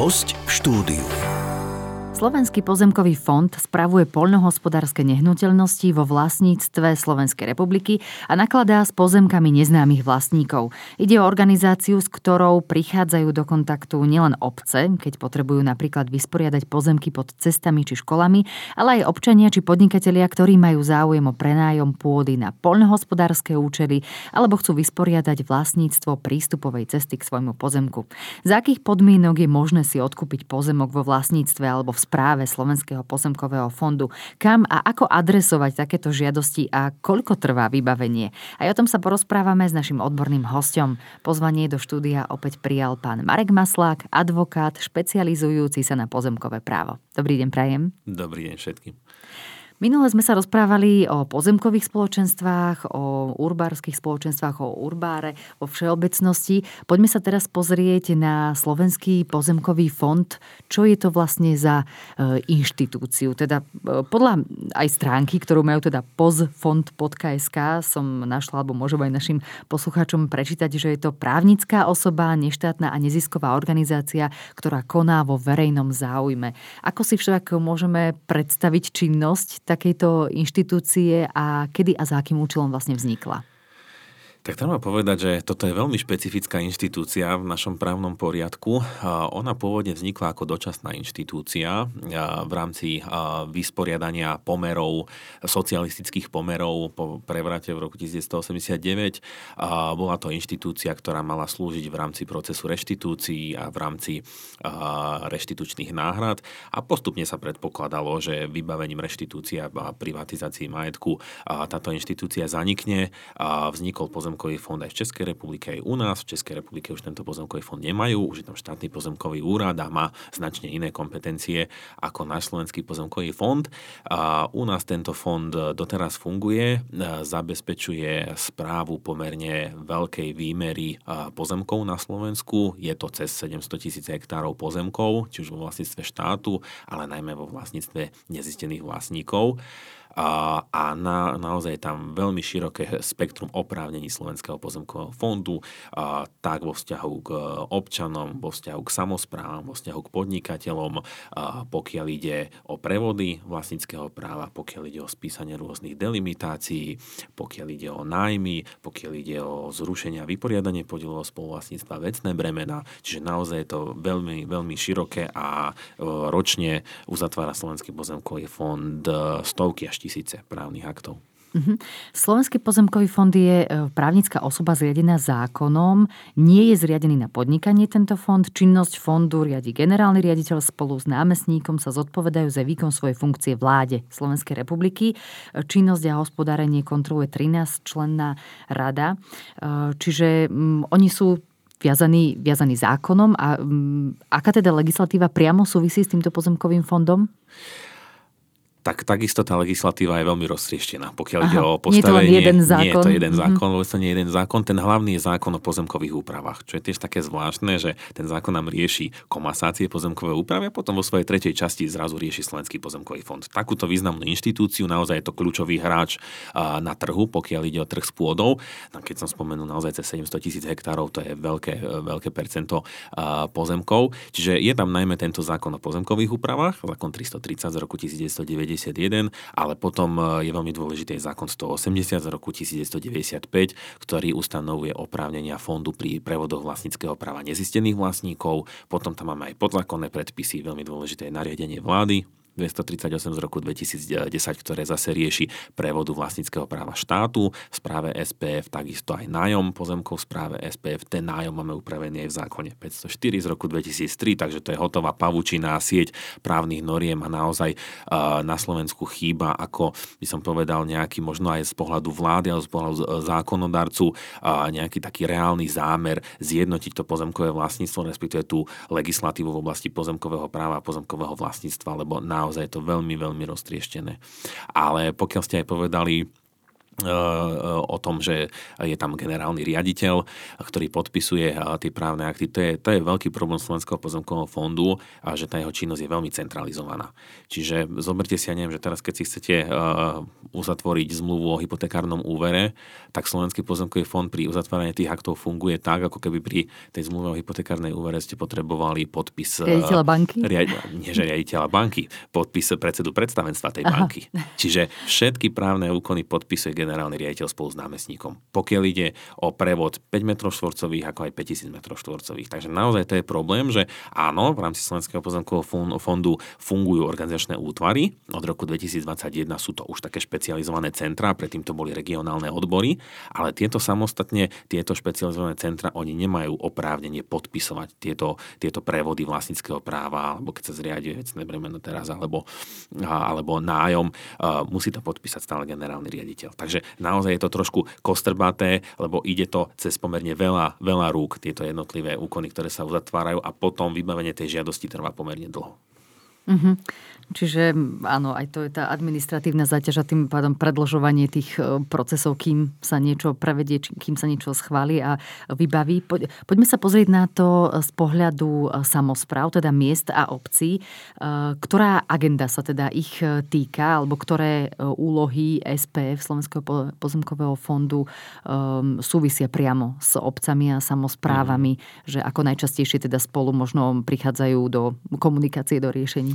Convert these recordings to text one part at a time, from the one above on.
Host v štúdiu. Slovenský pozemkový fond spravuje poľnohospodárske nehnuteľnosti vo vlastníctve Slovenskej republiky a nakladá s pozemkami neznámych vlastníkov. Ide o organizáciu, s ktorou prichádzajú do kontaktu nielen obce, keď potrebujú napríklad vysporiadať pozemky pod cestami či školami, ale aj občania či podnikatelia, ktorí majú záujem o prenájom pôdy na poľnohospodárske účely alebo chcú vysporiadať vlastníctvo prístupovej cesty k svojmu pozemku. Za akých podmienok je možné si odkúpiť pozemok vo vlastníctve alebo v správe Slovenského pozemkového fondu. Kam a ako adresovať takéto žiadosti a koľko trvá vybavenie? Aj o tom sa porozprávame s našim odborným hostom. Pozvanie do štúdia opäť prijal pán Marek Maslák, advokát špecializujúci sa na pozemkové právo. Dobrý deň, prajem. Dobrý deň všetkým. Minule sme sa rozprávali o pozemkových spoločenstvách, o urbárskych spoločenstvách, o urbáre, o všeobecnosti. Poďme sa teraz pozrieť na Slovenský pozemkový fond. Čo je to vlastne za e, inštitúciu? Teda e, podľa aj stránky, ktorú majú teda pozfond.sk som našla, alebo môžem aj našim poslucháčom prečítať, že je to právnická osoba, neštátna a nezisková organizácia, ktorá koná vo verejnom záujme. Ako si však môžeme predstaviť činnosť takejto inštitúcie a kedy a za akým účelom vlastne vznikla? Tak treba povedať, že toto je veľmi špecifická inštitúcia v našom právnom poriadku. Ona pôvodne vznikla ako dočasná inštitúcia v rámci vysporiadania pomerov, socialistických pomerov po prevrate v roku 1989. Bola to inštitúcia, ktorá mala slúžiť v rámci procesu reštitúcií a v rámci reštitučných náhrad a postupne sa predpokladalo, že vybavením reštitúcia a privatizácií majetku táto inštitúcia zanikne. Vznikol pozem pozemkový fond aj v Českej republike, aj u nás. V Českej republike už tento pozemkový fond nemajú, už je tam štátny pozemkový úrad a má značne iné kompetencie ako náš slovenský pozemkový fond. A u nás tento fond doteraz funguje, zabezpečuje správu pomerne veľkej výmery pozemkov na Slovensku. Je to cez 700 tisíc hektárov pozemkov, či už vo vlastníctve štátu, ale najmä vo vlastníctve nezistených vlastníkov a, na, naozaj tam veľmi široké spektrum oprávnení Slovenského pozemkového fondu, a, tak vo vzťahu k občanom, vo vzťahu k samozprávam, vo vzťahu k podnikateľom, a, pokiaľ ide o prevody vlastníckého práva, pokiaľ ide o spísanie rôznych delimitácií, pokiaľ ide o nájmy, pokiaľ ide o zrušenie a vyporiadanie podielov spoluvlastníctva, vecné bremena, čiže naozaj je to veľmi, veľmi široké a e, ročne uzatvára Slovenský pozemkový fond e, stovky až tisíce právnych aktov. Uh-huh. Slovenský pozemkový fond je e, právnická osoba zriadená zákonom, nie je zriadený na podnikanie tento fond. Činnosť fondu riadi generálny riaditeľ spolu s námestníkom sa zodpovedajú za výkon svojej funkcie vláde Slovenskej republiky. E, činnosť a hospodárenie kontroluje 13 členná rada. E, čiže oni sú viazaní, viazaní zákonom a aká teda legislatíva priamo súvisí s týmto pozemkovým fondom? Tak takisto tá legislatíva je veľmi roztrieštená. Pokiaľ Aha, ide o postavenie... Nie je to jeden zákon. Nie je to jeden zákon, mm-hmm. vôbec to nie je jeden zákon. Ten hlavný je zákon o pozemkových úpravách, čo je tiež také zvláštne, že ten zákon nám rieši komasácie pozemkové úpravy a potom vo svojej tretej časti zrazu rieši Slovenský pozemkový fond. Takúto významnú inštitúciu, naozaj je to kľúčový hráč na trhu, pokiaľ ide o trh s pôdou. No, keď som spomenul naozaj cez 700 tisíc hektárov, to je veľké, veľké percento pozemkov. Čiže je tam najmä tento zákon o pozemkových úpravách, zákon 330 z roku 1990 91, ale potom e, je veľmi dôležitý zákon 180 z roku 1995, ktorý ustanovuje oprávnenia fondu pri prevodoch vlastníckého práva nezistených vlastníkov. Potom tam máme aj podzákonné predpisy, veľmi dôležité nariadenie vlády 238 z roku 2010, ktoré zase rieši prevodu vlastníckého práva štátu. V správe SPF takisto aj nájom pozemkov v správe SPF. Ten nájom máme upravený aj v zákone 504 z roku 2003, takže to je hotová pavučina sieť právnych noriem a naozaj na Slovensku chýba, ako by som povedal, nejaký možno aj z pohľadu vlády alebo z pohľadu e, zákonodarcu nejaký taký reálny zámer zjednotiť to pozemkové vlastníctvo, respektíve tú legislatívu v oblasti pozemkového práva a pozemkového vlastníctva, lebo na naozaj to veľmi, veľmi roztrieštené. Ale pokiaľ ste aj povedali, o tom, že je tam generálny riaditeľ, ktorý podpisuje tie právne akty. To je, to je veľký problém Slovenského pozemkového fondu, a že tá jeho činnosť je veľmi centralizovaná. Čiže zoberte si, ja neviem, že teraz keď si chcete uzatvoriť zmluvu o hypotekárnom úvere, tak Slovenský pozemkový fond pri uzatváraní tých aktov funguje tak, ako keby pri tej zmluve o hypotekárnej úvere ste potrebovali podpis... Riaditeľa banky? Riad, nie, že riaditeľa banky, podpis predsedu predstavenstva tej Aha. banky. Čiže všetky právne úkony podpisuje generálny riaditeľ spolu s námestníkom. Pokiaľ ide o prevod 5 m štvorcových, ako aj 5000 m štvorcových. Takže naozaj to je problém, že áno, v rámci Slovenského pozemkového fondu fungujú organizačné útvary. Od roku 2021 sú to už také špecializované centrá, predtým to boli regionálne odbory, ale tieto samostatne, tieto špecializované centra, oni nemajú oprávnenie podpisovať tieto, tieto prevody vlastníckého práva, alebo keď sa zriaduje vecné bremeno teraz, alebo, alebo nájom, musí to podpísať stále generálny riaditeľ. Takže naozaj je to trošku kostrbaté, lebo ide to cez pomerne veľa, veľa rúk, tieto jednotlivé úkony, ktoré sa uzatvárajú a potom vybavenie tej žiadosti trvá pomerne dlho. Mm-hmm. Čiže áno, aj to je tá administratívna záťaž a tým pádom predložovanie tých e, procesov, kým sa niečo prevedie, kým sa niečo schváli a vybaví. Poďme sa pozrieť na to z pohľadu e, samozpráv, teda miest a obcí. E, ktorá agenda sa teda ich týka, alebo ktoré úlohy SPF, Slovenského pozemkového fondu, súvisia priamo s obcami a samozprávami, mm. že ako najčastejšie teda spolu možno prichádzajú do komunikácie, do riešení?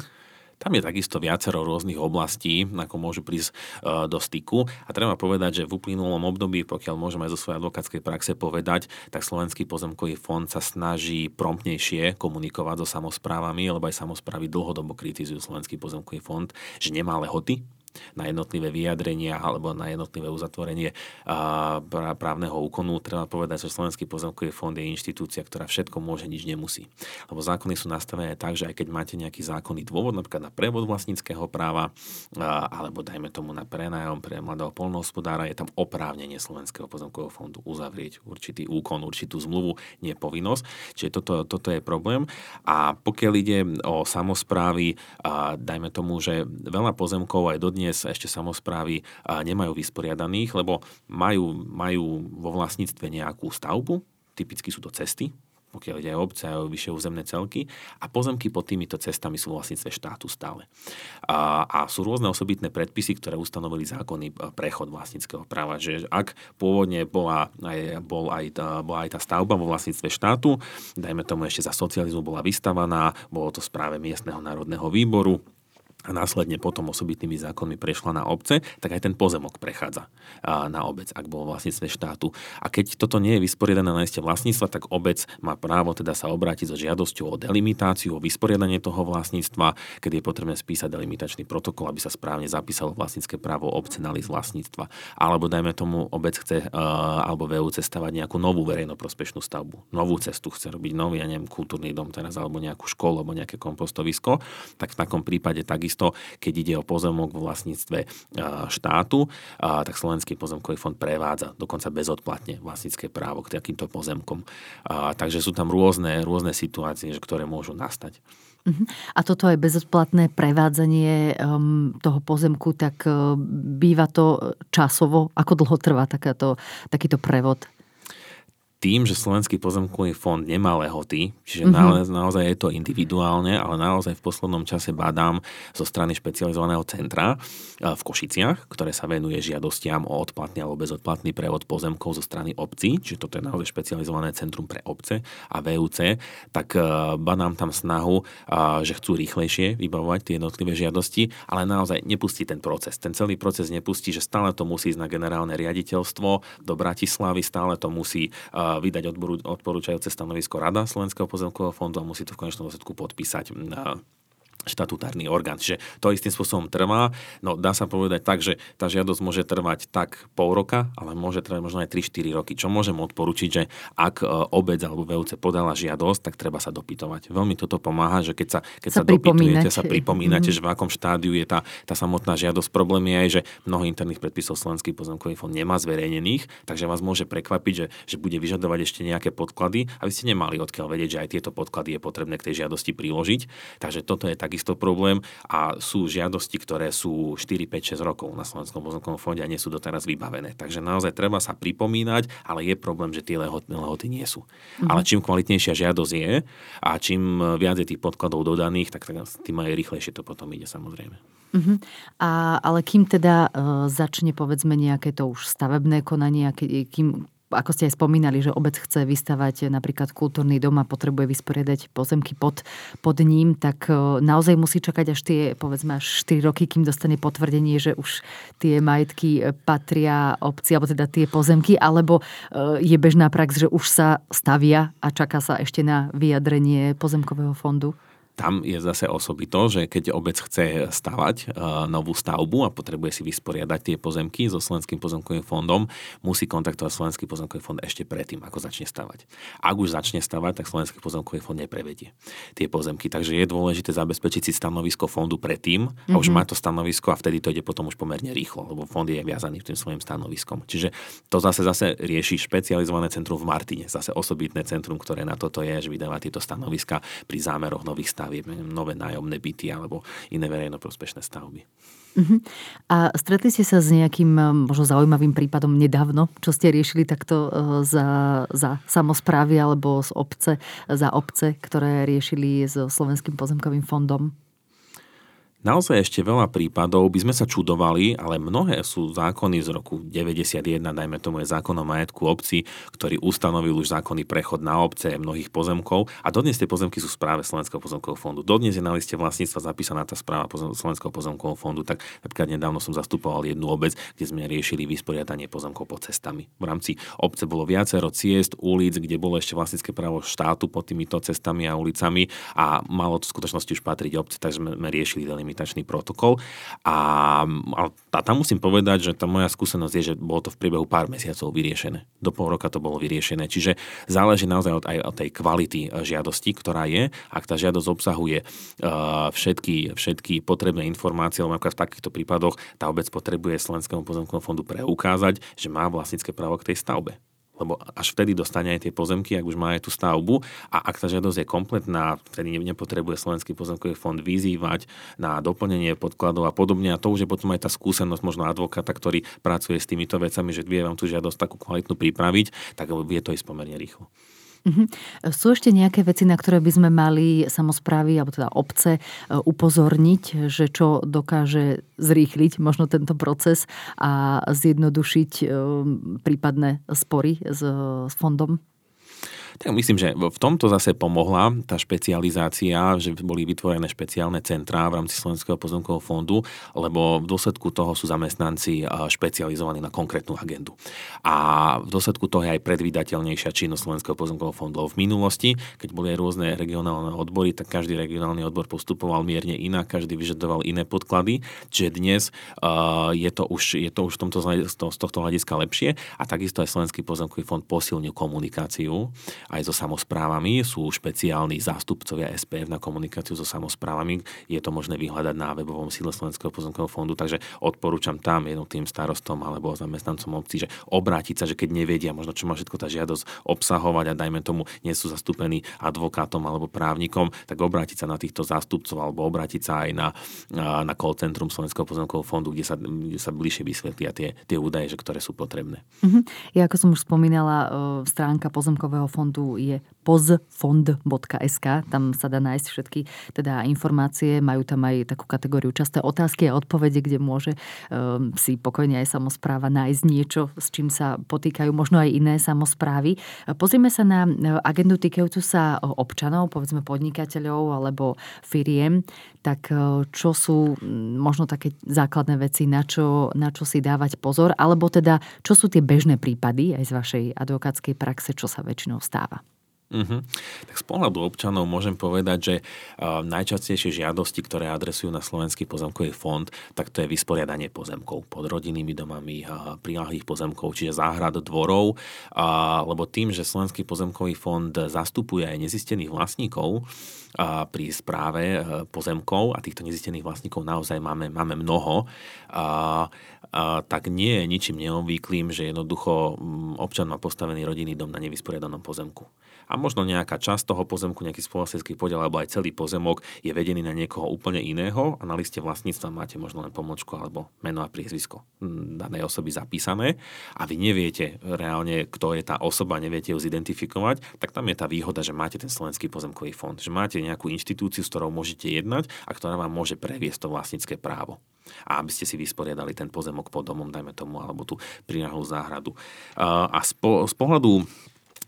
Tam je takisto viacero rôznych oblastí, ako môžu prísť e, do styku. A treba povedať, že v uplynulom období, pokiaľ môžeme zo svojej advokátskej praxe povedať, tak Slovenský pozemkový fond sa snaží promptnejšie komunikovať so samozprávami, lebo aj samozprávy dlhodobo kritizujú Slovenský pozemkový fond, že nemá lehoty na jednotlivé vyjadrenia alebo na jednotlivé uzatvorenie právneho úkonu. Treba povedať, že Slovenský pozemkový fond je inštitúcia, ktorá všetko môže, nič nemusí. Lebo zákony sú nastavené tak, že aj keď máte nejaký zákonný dôvod, napríklad na prevod vlastníckého práva, alebo dajme tomu na prenájom pre mladého polnohospodára, je tam oprávnenie Slovenského pozemkového fondu uzavrieť určitý úkon, určitú zmluvu, nie povinnosť. Čiže toto, toto je problém. A pokiaľ ide o samozprávy, dajme tomu, že veľa pozemkov aj dodnes dodnes ešte samozprávy nemajú vysporiadaných, lebo majú, majú vo vlastníctve nejakú stavbu, typicky sú to cesty, pokiaľ ide aj obce a vyššie územné celky a pozemky pod týmito cestami sú vlastníctve štátu stále. A, a sú rôzne osobitné predpisy, ktoré ustanovili zákony prechod vlastníckého práva, že ak pôvodne bola aj, bol aj bola aj tá stavba vo vlastníctve štátu, dajme tomu ešte za socializmu bola vystavaná, bolo to správe miestneho národného výboru, a následne potom osobitnými zákonmi prešla na obce, tak aj ten pozemok prechádza na obec, ak bol vlastníctve štátu. A keď toto nie je vysporiadané na isté vlastníctva, tak obec má právo teda sa obrátiť so žiadosťou o delimitáciu, o vysporiadanie toho vlastníctva, keď je potrebné spísať delimitačný protokol, aby sa správne zapísalo vlastnícke právo obce na list vlastníctva. Alebo dajme tomu, obec chce alebo VU stavať nejakú novú verejnoprospešnú stavbu. Novú cestu chce robiť nový, ja neviem, kultúrny dom teraz, alebo nejakú školu, alebo nejaké kompostovisko, tak v takom prípade takisto takisto, keď ide o pozemok v vlastníctve štátu, tak Slovenský pozemkový fond prevádza dokonca bezodplatne vlastnícke právo k takýmto pozemkom. Takže sú tam rôzne, rôzne situácie, ktoré môžu nastať. Mhm. A toto je bezodplatné prevádzanie um, toho pozemku, tak uh, býva to časovo? Ako dlho trvá takáto, takýto prevod? Tým, že Slovenský pozemkový fond nemá lehoty, čiže mm-hmm. naozaj je to individuálne, ale naozaj v poslednom čase badám zo strany špecializovaného centra v Košiciach, ktoré sa venuje žiadostiam o odplatný alebo bezodplatný prevod pozemkov zo strany obcí, čiže toto je naozaj špecializované centrum pre obce a VUC, tak badám tam snahu, že chcú rýchlejšie vybavovať tie jednotlivé žiadosti, ale naozaj nepustí ten proces. Ten celý proces nepustí, že stále to musí ísť na generálne riaditeľstvo do Bratislavy, stále to musí vydať odporúčajúce stanovisko Rada Slovenského pozemkového fondu a musí to v konečnom dôsledku podpísať štatutárny orgán. Čiže to istým spôsobom trvá. No dá sa povedať tak, že tá žiadosť môže trvať tak pol roka, ale môže trvať možno aj 3-4 roky. Čo môžem odporučiť, že ak e, obec alebo VUC podala žiadosť, tak treba sa dopytovať. Veľmi toto pomáha, že keď sa, keď sa, sa dopytujete, sa pripomínate, mm-hmm. že v akom štádiu je tá, tá samotná žiadosť. Problém je aj, že mnoho interných predpisov Slovenský pozemkový fond nemá zverejnených, takže vás môže prekvapiť, že, že bude vyžadovať ešte nejaké podklady a vy ste nemali odkiaľ vedieť, že aj tieto podklady je potrebné k tej žiadosti priložiť. Takže toto je tak takisto problém a sú žiadosti, ktoré sú 4, 5, 6 rokov na Slovenskom pozemkovom fonde a nie sú doteraz vybavené. Takže naozaj treba sa pripomínať, ale je problém, že tie lehoty, lehoty nie sú. Mm-hmm. Ale čím kvalitnejšia žiadosť je a čím viac je tých podkladov dodaných, tak tým aj rýchlejšie to potom ide samozrejme. Uh-huh. A, ale kým teda uh, začne povedzme nejaké to už stavebné konanie, kým, ako ste aj spomínali, že obec chce vystavať napríklad kultúrny dom a potrebuje vysporiadať pozemky pod, pod ním, tak uh, naozaj musí čakať až tie, povedzme, až 4 roky, kým dostane potvrdenie, že už tie majetky e, patria obci, alebo teda tie pozemky, alebo uh, je bežná prax, že už sa stavia a čaká sa ešte na vyjadrenie pozemkového fondu? Tam je zase osobito, že keď obec chce stavať uh, novú stavbu a potrebuje si vysporiadať tie pozemky so Slovenským pozemkovým fondom, musí kontaktovať Slovenský pozemkový fond ešte predtým, ako začne stavať. Ak už začne stavať, tak Slovenský pozemkový fond neprevedie tie pozemky. Takže je dôležité zabezpečiť si stanovisko fondu predtým mm-hmm. a už mhm. má to stanovisko a vtedy to ide potom už pomerne rýchlo, lebo fond je viazaný tým svojim stanoviskom. Čiže to zase zase rieši špecializované centrum v Martine, zase osobitné centrum, ktoré na toto je, že vydáva tieto stanoviska pri zámeroch nových stav stavieb, nové nájomné byty alebo iné verejnoprospešné stavby. Uh-huh. A stretli ste sa s nejakým eh, možno zaujímavým prípadom nedávno, čo ste riešili takto eh, za, za samozprávy alebo z obce, za obce, ktoré riešili s Slovenským pozemkovým fondom? Naozaj ešte veľa prípadov by sme sa čudovali, ale mnohé sú zákony z roku 91, dajme tomu je zákon o majetku obci, ktorý ustanovil už zákonný prechod na obce mnohých pozemkov a dodnes tie pozemky sú v správe Slovenského pozemkového fondu. Dodnes je na liste vlastníctva zapísaná tá správa Slovenského pozemkového fondu, tak napríklad nedávno som zastupoval jednu obec, kde sme riešili vysporiadanie pozemkov pod cestami. V rámci obce bolo viacero ciest, ulic, kde bolo ešte vlastnícke právo štátu pod týmito cestami a ulicami a malo to v skutočnosti už patriť obce, takže sme riešili veľmi komunikačný protokol. A, a tam musím povedať, že tá moja skúsenosť je, že bolo to v priebehu pár mesiacov vyriešené. Do pol roka to bolo vyriešené. Čiže záleží naozaj od, aj od tej kvality e, žiadosti, ktorá je. Ak tá žiadosť obsahuje uh, všetky, všetky potrebné informácie, lebo v takýchto prípadoch tá obec potrebuje Slovenskému pozemkovému fondu preukázať, že má vlastnícke právo k tej stavbe lebo až vtedy dostane aj tie pozemky, ak už má aj tú stavbu a ak tá žiadosť je kompletná, vtedy nepotrebuje Slovenský pozemkový fond vyzývať na doplnenie podkladov a podobne a to už je potom aj tá skúsenosť možno advokáta, ktorý pracuje s týmito vecami, že vie vám tú žiadosť takú kvalitnú pripraviť, tak vie to ísť pomerne rýchlo. Uh-huh. Sú ešte nejaké veci, na ktoré by sme mali samozprávy alebo teda obce e, upozorniť, že čo dokáže zrýchliť možno tento proces a zjednodušiť e, prípadné spory s, fondom? Tak myslím, že v tomto zase pomohla tá špecializácia, že boli vytvorené špeciálne centrá v rámci Slovenského pozemkového fondu, lebo v dôsledku toho sú zamestnanci špecializovaní na konkrétnu agendu. A v dôsledku toho je aj predvídateľnejšia činnosť Slovenského pozemkového fondu. V minulosti, keď boli aj rôzne regionálne odbory, tak každý regionálny odbor postupoval mierne inak, každý vyžadoval iné podklady, čiže dnes uh, je, to už, je to už v tomto, z tohto hľadiska lepšie a takisto aj Slovenský pozemkový fond posilnil komunikáciu aj so samozprávami. Sú špeciálni zástupcovia SPF na komunikáciu so samozprávami. Je to možné vyhľadať na webovom sídle Slovenského pozemkového fondu, takže odporúčam tam jednotým starostom alebo zamestnancom obcí, že obrátiť sa, že keď nevedia možno, čo má všetko tá žiadosť obsahovať a dajme tomu, nie sú zastúpení advokátom alebo právnikom, tak obrátiť sa na týchto zástupcov alebo obrátiť sa aj na, na call centrum Slovenského pozemkového fondu, kde sa, kde sa bližšie vysvetlia tie, tie údaje, že ktoré sú potrebné. Uh-huh. Ja ako som už spomínala, stránka pozemkového fondu fondu je pozfond.sk, tam sa dá nájsť všetky teda informácie, majú tam aj takú kategóriu časté otázky a odpovede, kde môže um, si pokojne aj samozpráva nájsť niečo, s čím sa potýkajú možno aj iné samozprávy. Pozrime sa na e, agendu týkajúcu sa občanov, povedzme podnikateľov alebo firiem, tak e, čo sú možno také základné veci, na čo, na čo si dávať pozor, alebo teda čo sú tie bežné prípady aj z vašej advokátskej praxe, čo sa väčšinou stáva? Uh-huh. Tak z pohľadu občanov môžem povedať, že uh, najčastejšie žiadosti, ktoré adresujú na Slovenský pozemkový fond, tak to je vysporiadanie pozemkov pod rodinnými domami, uh, prilahlých pozemkov, čiže záhrad dvorov, uh, lebo tým, že Slovenský pozemkový fond zastupuje aj nezistených vlastníkov, pri správe uh, pozemkov a týchto nezistených vlastníkov naozaj máme, máme mnoho, uh, uh, tak nie je ničím neobvyklým, že jednoducho občan má postavený rodinný dom na nevysporiadanom pozemku a možno nejaká časť toho pozemku, nejaký spoločenský podiel alebo aj celý pozemok je vedený na niekoho úplne iného a na liste vlastníctva máte možno len pomočku alebo meno a priezvisko danej osoby zapísané a vy neviete reálne, kto je tá osoba, neviete ju zidentifikovať, tak tam je tá výhoda, že máte ten slovenský pozemkový fond, že máte nejakú inštitúciu, s ktorou môžete jednať a ktorá vám môže previesť to vlastnícke právo a aby ste si vysporiadali ten pozemok pod domom, dajme tomu, alebo tú prinahlú záhradu. A z pohľadu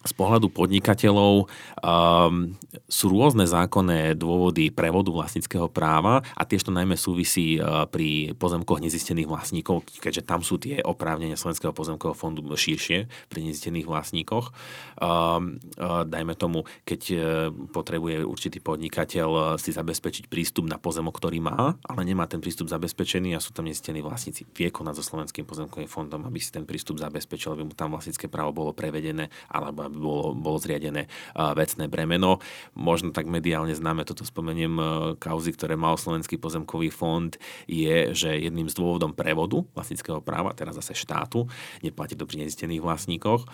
z pohľadu podnikateľov um, sú rôzne zákonné dôvody prevodu vlastníckého práva a tiež to najmä súvisí uh, pri pozemkoch nezistených vlastníkov, keďže tam sú tie oprávnenia Slovenského pozemkového fondu širšie pri nezistených vlastníkoch. Um, uh, dajme tomu, keď uh, potrebuje určitý podnikateľ si zabezpečiť prístup na pozemok, ktorý má, ale nemá ten prístup zabezpečený a sú tam nezistení vlastníci. Vie konať so Slovenským pozemkovým fondom, aby si ten prístup zabezpečil, aby mu tam vlastnícke právo bolo prevedené, alebo aby bolo, bolo zriadené vecné bremeno. Možno tak mediálne známe, toto spomeniem, e, kauzy, ktoré mal Slovenský pozemkový fond, je, že jedným z dôvodom prevodu vlastníckého práva, teraz zase štátu, neplatí to pri nezistených vlastníkoch,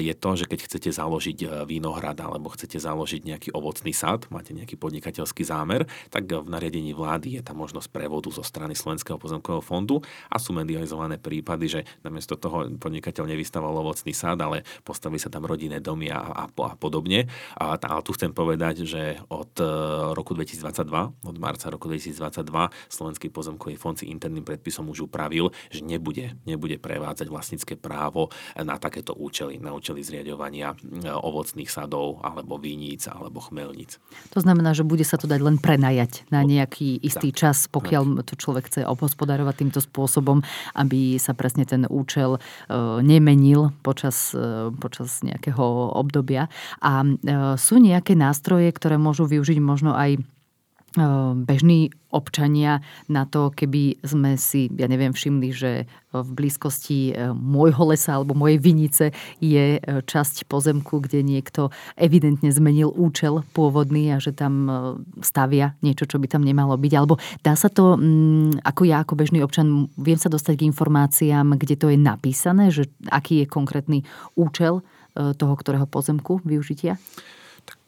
je to, že keď chcete založiť e, vínohrad alebo chcete založiť nejaký ovocný sad, máte nejaký podnikateľský zámer, tak v nariadení vlády je tam možnosť prevodu zo strany Slovenského pozemkového fondu a sú medializované prípady, že namiesto toho podnikateľ nevystaval ovocný sad, ale postaví sa tam rodina rodinné domy a, a, a podobne. A, a tu chcem povedať, že od e, roku 2022, od marca roku 2022, Slovenský pozemkový fond si interným predpisom už upravil, že nebude, nebude prevádzať vlastnícke právo na takéto účely, na účely zriadovania e, ovocných sadov alebo viníc alebo chmelníc. To znamená, že bude sa to dať len prenajať na nejaký istý tak, čas, pokiaľ to človek chce obhospodarovať týmto spôsobom, aby sa presne ten účel e, nemenil počas, počas nejakého nejakého obdobia. A e, sú nejaké nástroje, ktoré môžu využiť možno aj e, bežní občania na to, keby sme si, ja neviem, všimli, že v blízkosti e, môjho lesa alebo mojej vinice je časť pozemku, kde niekto evidentne zmenil účel pôvodný a že tam stavia niečo, čo by tam nemalo byť. Alebo dá sa to, mm, ako ja, ako bežný občan, viem sa dostať k informáciám, kde to je napísané, že aký je konkrétny účel toho ktorého pozemku využitia? Tak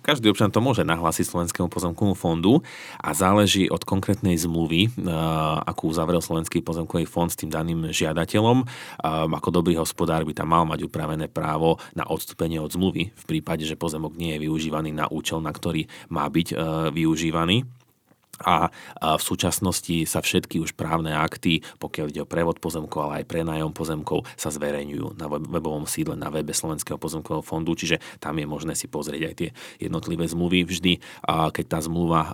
každý občan to môže nahlásiť Slovenskému pozemkovému fondu a záleží od konkrétnej zmluvy, e, akú uzavrel Slovenský pozemkový fond s tým daným žiadateľom. E, ako dobrý hospodár by tam mal mať upravené právo na odstúpenie od zmluvy v prípade, že pozemok nie je využívaný na účel, na ktorý má byť využívaný a v súčasnosti sa všetky už právne akty, pokiaľ ide o prevod pozemkov, ale aj prenájom pozemkov, sa zverejňujú na webovom sídle na webe Slovenského pozemkového fondu, čiže tam je možné si pozrieť aj tie jednotlivé zmluvy. Vždy, keď tá zmluva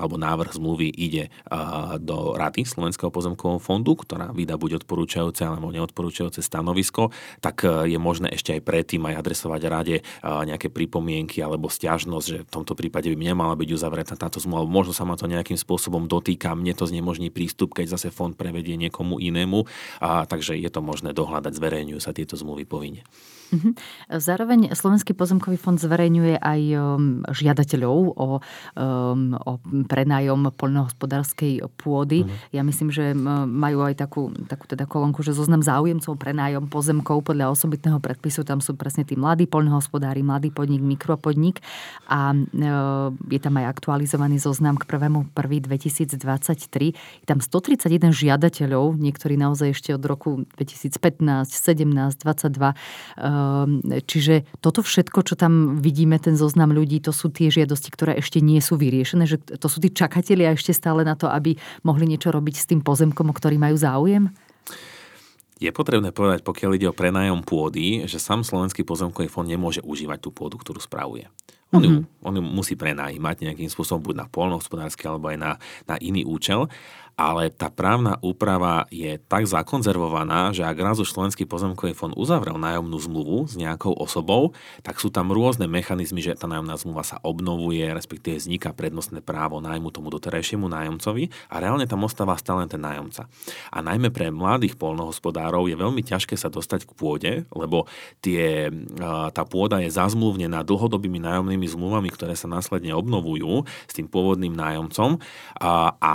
alebo návrh zmluvy ide do rady Slovenského pozemkového fondu, ktorá vydá buď odporúčajúce alebo neodporúčajúce stanovisko, tak je možné ešte aj predtým aj adresovať rade nejaké pripomienky alebo stiažnosť, že v tomto prípade by nemala byť uzavretá táto zmluva, možno sa ma to nejak nejakým spôsobom dotýka, mne to znemožní prístup, keď zase fond prevedie niekomu inému. A, takže je to možné dohľadať, zverejňujú sa tieto zmluvy povinne. Mhm. Zároveň Slovenský pozemkový fond zverejňuje aj um, žiadateľov o, um, o prenájom poľnohospodárskej pôdy. Uh-huh. Ja myslím, že majú aj takú, takú teda kolónku, že zoznam záujemcov prenájom pozemkov podľa osobitného predpisu. Tam sú presne tí mladí poľnohospodári, mladý podnik, mikropodnik a e, je tam aj aktualizovaný zoznam k 1.1.2023. Je tam 131 žiadateľov, niektorí naozaj ešte od roku 2015, 17, 22 Ehm, čiže toto všetko, čo tam vidíme, ten zoznam ľudí, to sú tie žiadosti, ktoré ešte nie sú vyriešené, že to sú tí čakatelia ešte stále na to, aby mohli niečo robiť s tým pozemkom, o ktorý majú záujem? Je potrebné povedať, pokiaľ ide o prenájom pôdy, že sám Slovenský pozemkový fond nemôže užívať tú pôdu, ktorú spravuje. On, mm-hmm. ju, mhm. on ju musí prenajímať nejakým spôsobom buď na polnohospodársky alebo aj na, na iný účel ale tá právna úprava je tak zakonzervovaná, že ak raz už Slovenský pozemkový fond uzavrel nájomnú zmluvu s nejakou osobou, tak sú tam rôzne mechanizmy, že tá nájomná zmluva sa obnovuje, respektíve vzniká prednostné právo nájmu tomu doterajšiemu nájomcovi a reálne tam ostáva stále ten nájomca. A najmä pre mladých polnohospodárov je veľmi ťažké sa dostať k pôde, lebo tie, tá pôda je zazmluvnená dlhodobými nájomnými zmluvami, ktoré sa následne obnovujú s tým pôvodným nájomcom a, a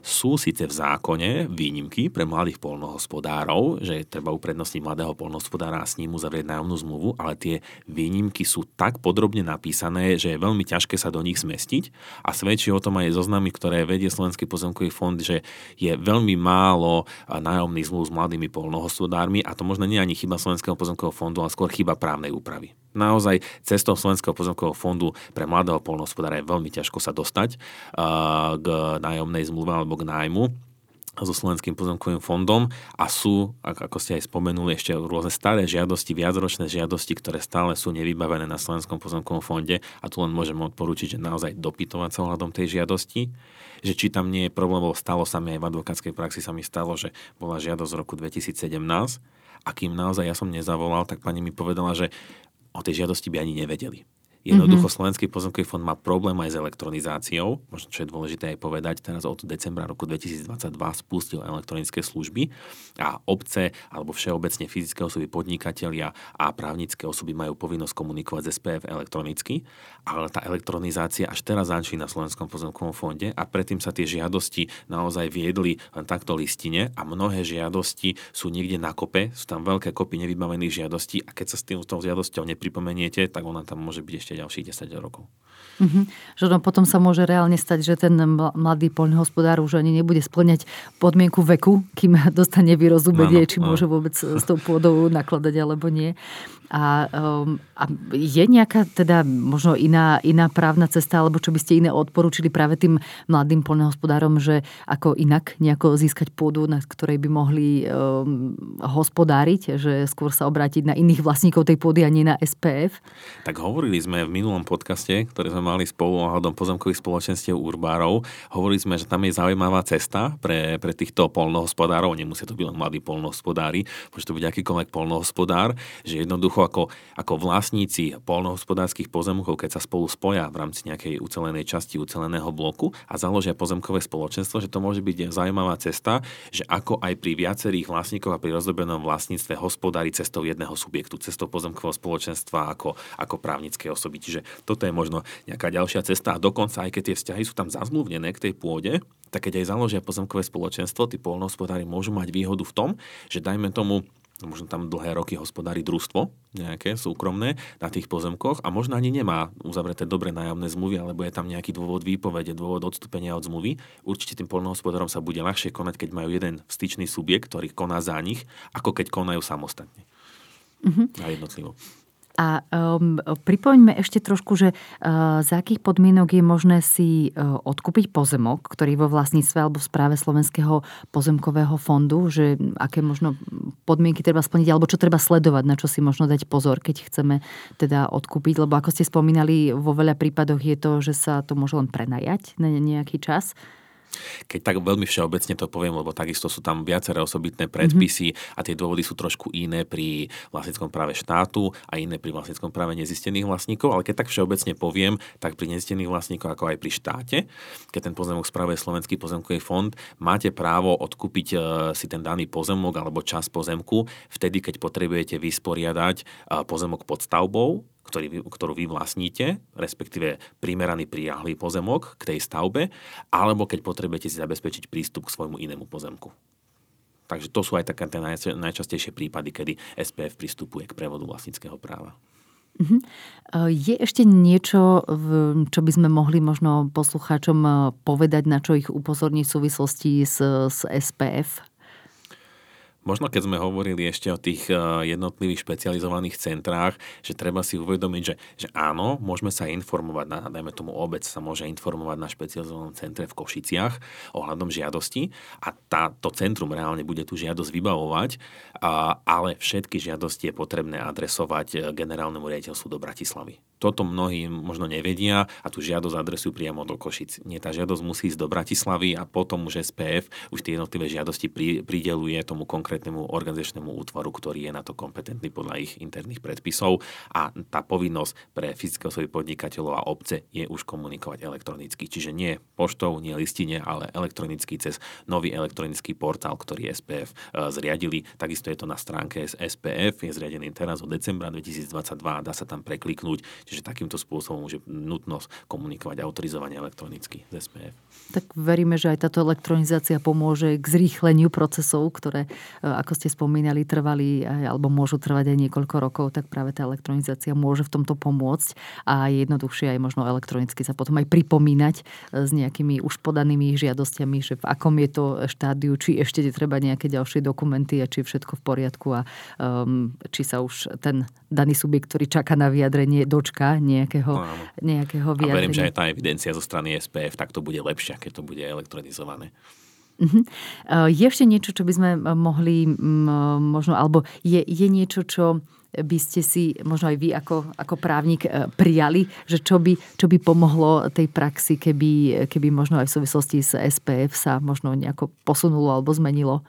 sú síce v zákone výnimky pre mladých polnohospodárov, že treba uprednostniť mladého polnohospodára a s ním uzavrieť nájomnú zmluvu, ale tie výnimky sú tak podrobne napísané, že je veľmi ťažké sa do nich zmestiť a svedčí o tom aj zoznamy, ktoré vedie Slovenský pozemkový fond, že je veľmi málo nájomných zmluv s mladými polnohospodármi a to možno nie je ani chyba Slovenského pozemkového fondu, ale skôr chyba právnej úpravy. Naozaj cestou Slovenského pozemkového fondu pre mladého polnohospodára je veľmi ťažko sa dostať k nájomnej zmluve alebo k nájmu so Slovenským pozemkovým fondom. A sú, ako ste aj spomenuli, ešte rôzne staré žiadosti, viacročné žiadosti, ktoré stále sú nevybavené na Slovenskom pozemkovom fonde. A tu len môžeme odporúčiť, že naozaj dopytovať sa ohľadom tej žiadosti, že či tam nie je problém, lebo stalo sa mi aj v advokátskej praxi sa mi stalo, že bola žiadosť z roku 2017 a kým naozaj ja som nezavolal, tak pani mi povedala, že o tej žiadosti by ani nevedeli Jednoducho mm-hmm. Slovenský pozemkový fond má problém aj s elektronizáciou. Možno, čo je dôležité aj povedať, teraz od decembra roku 2022 spustil elektronické služby a obce alebo všeobecne fyzické osoby, podnikatelia a právnické osoby majú povinnosť komunikovať z SPF elektronicky, ale tá elektronizácia až teraz začína na Slovenskom pozemkovom fonde a predtým sa tie žiadosti naozaj viedli len takto listine a mnohé žiadosti sú niekde na kope, sú tam veľké kopy nevybavených žiadostí a keď sa s týmto žiadosťou nepripomeniete, tak ona tam môže byť ešte ešte ďalších 10 rokov. Mm-hmm. Že no potom sa môže reálne stať, že ten mladý poľnohospodár už ani nebude splňať podmienku veku, kým dostane vyrozumenie, či môže vôbec s tou pôdou nakladať alebo nie. A, um, a je nejaká teda možno iná, iná právna cesta, alebo čo by ste iné odporúčili práve tým mladým poľnohospodárom, že ako inak nejako získať pôdu, na ktorej by mohli um, hospodáriť, že skôr sa obrátiť na iných vlastníkov tej pôdy a nie na SPF? Tak hovorili sme v minulom podcaste, ktorý sme mali spolu ohľadom pozemkových spoločenstiev urbárov, hovorili sme, že tam je zaujímavá cesta pre, pre týchto polnohospodárov, nemusia to byť len mladí polnohospodári, môže to byť akýkoľvek polnohospodár, že jednoducho ako, ako vlastníci polnohospodárskych pozemkov, keď sa spolu spoja v rámci nejakej ucelenej časti uceleného bloku a založia pozemkové spoločenstvo, že to môže byť zaujímavá cesta, že ako aj pri viacerých vlastníkoch a pri rozdobenom vlastníctve hospodári cestou jedného subjektu, cestou pozemkového spoločenstva ako, ako právnické osoby. Čiže toto je možno nejaká ďalšia cesta a dokonca aj keď tie vzťahy sú tam zazmluvnené k tej pôde, tak keď aj založia pozemkové spoločenstvo, tí polnohospodári môžu mať výhodu v tom, že dajme tomu možno tam dlhé roky hospodári družstvo nejaké súkromné na tých pozemkoch a možno ani nemá uzavreté dobre nájomné zmluvy, alebo je tam nejaký dôvod výpovede, dôvod odstúpenia od zmluvy. Určite tým polnohospodárom sa bude ľahšie konať, keď majú jeden styčný subjekt, ktorý koná za nich, ako keď konajú samostatne. Mm-hmm. A jednotlivo. A um, pripomeňme ešte trošku, že uh, za akých podmienok je možné si uh, odkúpiť pozemok, ktorý vo vlastníctve alebo v správe Slovenského pozemkového fondu, že aké možno podmienky treba splniť, alebo čo treba sledovať, na čo si možno dať pozor, keď chceme teda odkúpiť, lebo ako ste spomínali, vo veľa prípadoch je to, že sa to môže len prenajať na nejaký čas keď tak veľmi všeobecne to poviem, lebo takisto sú tam viaceré osobitné predpisy mm-hmm. a tie dôvody sú trošku iné pri vlastníckom práve štátu a iné pri vlastníckom práve nezistených vlastníkov, ale keď tak všeobecne poviem, tak pri nezistených vlastníkov ako aj pri štáte, keď ten pozemok spravuje Slovenský pozemkový fond, máte právo odkúpiť e, si ten daný pozemok alebo čas pozemku vtedy, keď potrebujete vysporiadať e, pozemok pod stavbou ktorý, ktorú vy vlastníte, respektíve primeraný priahlý pozemok k tej stavbe, alebo keď potrebujete si zabezpečiť prístup k svojmu inému pozemku. Takže to sú aj také tie najčastejšie prípady, kedy SPF pristupuje k prevodu vlastníckého práva. Mhm. Je ešte niečo, čo by sme mohli možno poslucháčom eh, povedať, na čo ich upozorniť v súvislosti s, s SPF? Možno keď sme hovorili ešte o tých eh, jednotlivých špecializovaných centrách, že treba si uvedomiť, že, že áno, môžeme sa informovať, na, dajme tomu obec sa môže informovať na špecializovanom centre v Košiciach ohľadom žiadosti a tá, to centrum reálne bude tú žiadosť vybavovať, a, ale všetky žiadosti je potrebné adresovať eh, generálnemu riaditeľstvu do Bratislavy. Toto mnohí možno nevedia a tú žiadosť adresujú priamo do Košic. Nie, tá žiadosť musí ísť do Bratislavy a potom už SPF už tie jednotlivé žiadosti pri, prideluje tomu konkrétnemu konkrétnemu organizačnému útvaru, ktorý je na to kompetentný podľa ich interných predpisov a tá povinnosť pre fyzické osoby podnikateľov a obce je už komunikovať elektronicky. Čiže nie poštou, nie listine, ale elektronicky cez nový elektronický portál, ktorý SPF e, zriadili. Takisto je to na stránke SPF, je zriadený teraz od decembra 2022, dá sa tam prekliknúť, čiže takýmto spôsobom je nutnosť komunikovať autorizovanie elektronicky z SPF. Tak veríme, že aj táto elektronizácia pomôže k zrýchleniu procesov, ktoré, ako ste spomínali, trvali alebo môžu trvať aj niekoľko rokov, tak práve tá elektronizácia môže v tomto pomôcť a je jednoduchšie aj možno elektronicky sa potom aj pripomínať e, s nejakými už podanými žiadostiami, že v akom je to štádiu, či ešte treba nejaké ďalšie dokumenty a či je všetko v poriadku a um, či sa už ten daný subjekt, ktorý čaká na vyjadrenie, dočka nejakého, no, nejakého vyjadrenia. A verím, že aj tá evidencia zo strany SPF tak to bude lepšia, keď to bude elektronizované. Uh-huh. Je ešte niečo, čo by sme mohli možno, alebo je, je niečo, čo by ste si možno aj vy ako, ako právnik e, prijali, že čo by, čo by pomohlo tej praxi, keby, keby možno aj v súvislosti s SPF sa možno nejako posunulo alebo zmenilo?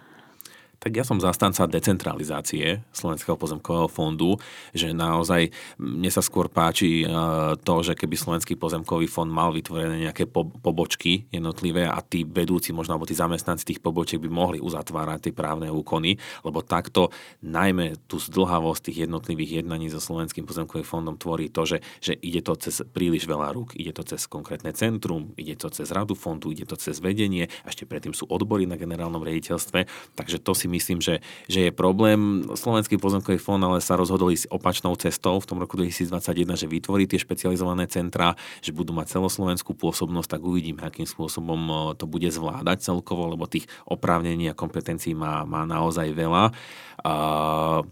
Tak ja som zastanca decentralizácie Slovenského pozemkového fondu, že naozaj mne sa skôr páči e, to, že keby Slovenský pozemkový fond mal vytvorené nejaké pobočky jednotlivé a tí vedúci, možno alebo tí zamestnanci tých pobočiek by mohli uzatvárať tie právne úkony, lebo takto najmä tú zdlhavosť tých jednotlivých jednaní so Slovenským pozemkovým fondom tvorí to, že, že ide to cez príliš veľa rúk, ide to cez konkrétne centrum, ide to cez radu fondu, ide to cez vedenie, ešte predtým sú odbory na generálnom rediteľstve, takže to si myslím, že, že je problém. Slovenský pozemkový fond ale sa rozhodol ísť opačnou cestou v tom roku 2021, že vytvorí tie špecializované centra, že budú mať celoslovenskú pôsobnosť, tak uvidíme, akým spôsobom to bude zvládať celkovo, lebo tých oprávnení a kompetencií má, má naozaj veľa. Uh,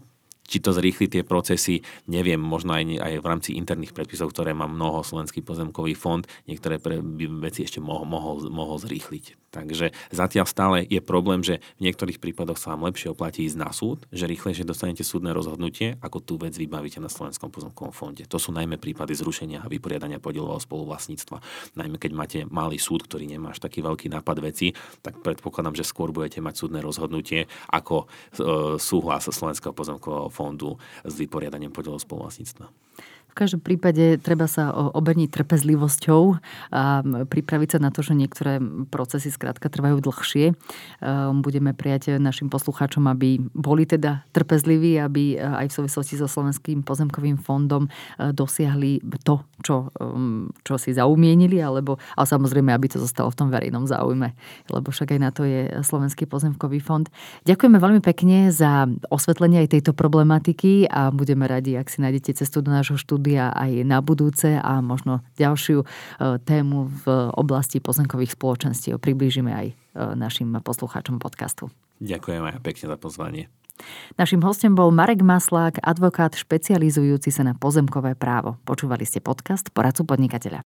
či to zrýchli tie procesy, neviem, možno aj, aj v rámci interných predpisov, ktoré má mnoho Slovenský pozemkový fond, niektoré pre, by veci ešte mohol, mohol, mohol zrýchliť. Takže zatiaľ stále je problém, že v niektorých prípadoch sa vám lepšie oplatí ísť na súd, že rýchlejšie dostanete súdne rozhodnutie, ako tú vec vybavíte na Slovenskom pozemkovom fonde. To sú najmä prípady zrušenia a vyporiadania podielového spoluvlastníctva. Najmä keď máte malý súd, ktorý nemá až taký veľký nápad veci, tak predpokladám, že skôr budete mať súdne rozhodnutie ako e, súhlas Slovenského pozemkového fondu s vyporiadaním podielov spoluvlastníctva. V každom prípade treba sa oberniť trpezlivosťou a pripraviť sa na to, že niektoré procesy skrátka trvajú dlhšie. Ehm, budeme prijať našim poslucháčom, aby boli teda trpezliví, aby aj v súvislosti so Slovenským pozemkovým fondom e, dosiahli to, čo, čo si zaumienili, alebo, ale samozrejme, aby to zostalo v tom verejnom záujme, lebo však aj na to je Slovenský pozemkový fond. Ďakujeme veľmi pekne za osvetlenie aj tejto problematiky a budeme radi, ak si nájdete cestu do nášho štúdia štúdia aj na budúce a možno ďalšiu e, tému v oblasti pozemkových spoločenstiev priblížime aj e, našim poslucháčom podcastu. Ďakujem aj pekne za pozvanie. Našim hostom bol Marek Maslák, advokát špecializujúci sa na pozemkové právo. Počúvali ste podcast Poradcu podnikateľa.